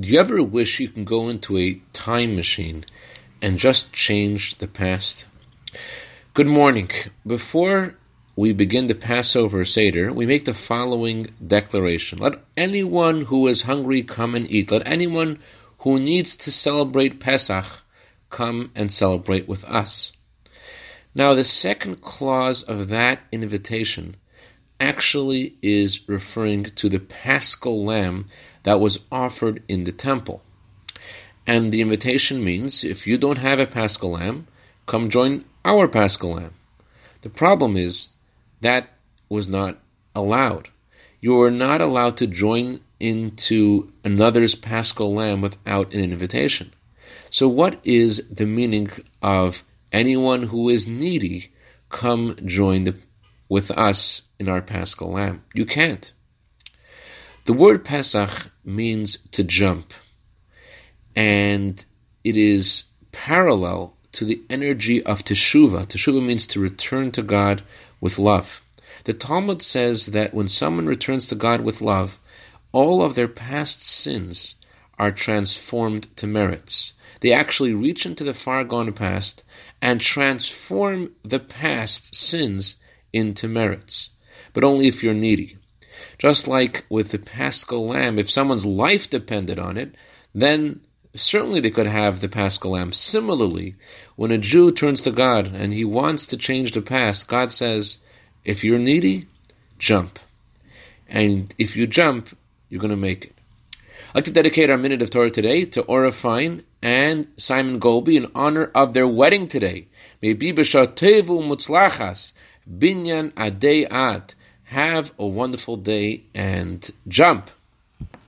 Do you ever wish you can go into a time machine and just change the past? Good morning. Before we begin the Passover Seder, we make the following declaration. Let anyone who is hungry come and eat. Let anyone who needs to celebrate Pesach come and celebrate with us. Now, the second clause of that invitation actually is referring to the paschal lamb that was offered in the temple. And the invitation means if you don't have a paschal lamb, come join our paschal lamb. The problem is that was not allowed. You are not allowed to join into another's paschal lamb without an invitation. So, what is the meaning of anyone who is needy come join the, with us in our paschal lamb? You can't. The word Pesach means to jump, and it is parallel to the energy of teshuva. Teshuva means to return to God with love. The Talmud says that when someone returns to God with love, all of their past sins are transformed to merits. They actually reach into the far gone past and transform the past sins into merits. But only if you're needy. Just like with the paschal lamb, if someone's life depended on it, then certainly they could have the paschal lamb. Similarly, when a Jew turns to God and he wants to change the past, God says, if you're needy, jump. And if you jump, you're going to make it. I'd like to dedicate our minute of Torah today to Ora Fine and Simon Golby in honor of their wedding today. May be b'shatevu mutzlachas binyan adei ad. Have a wonderful day and jump.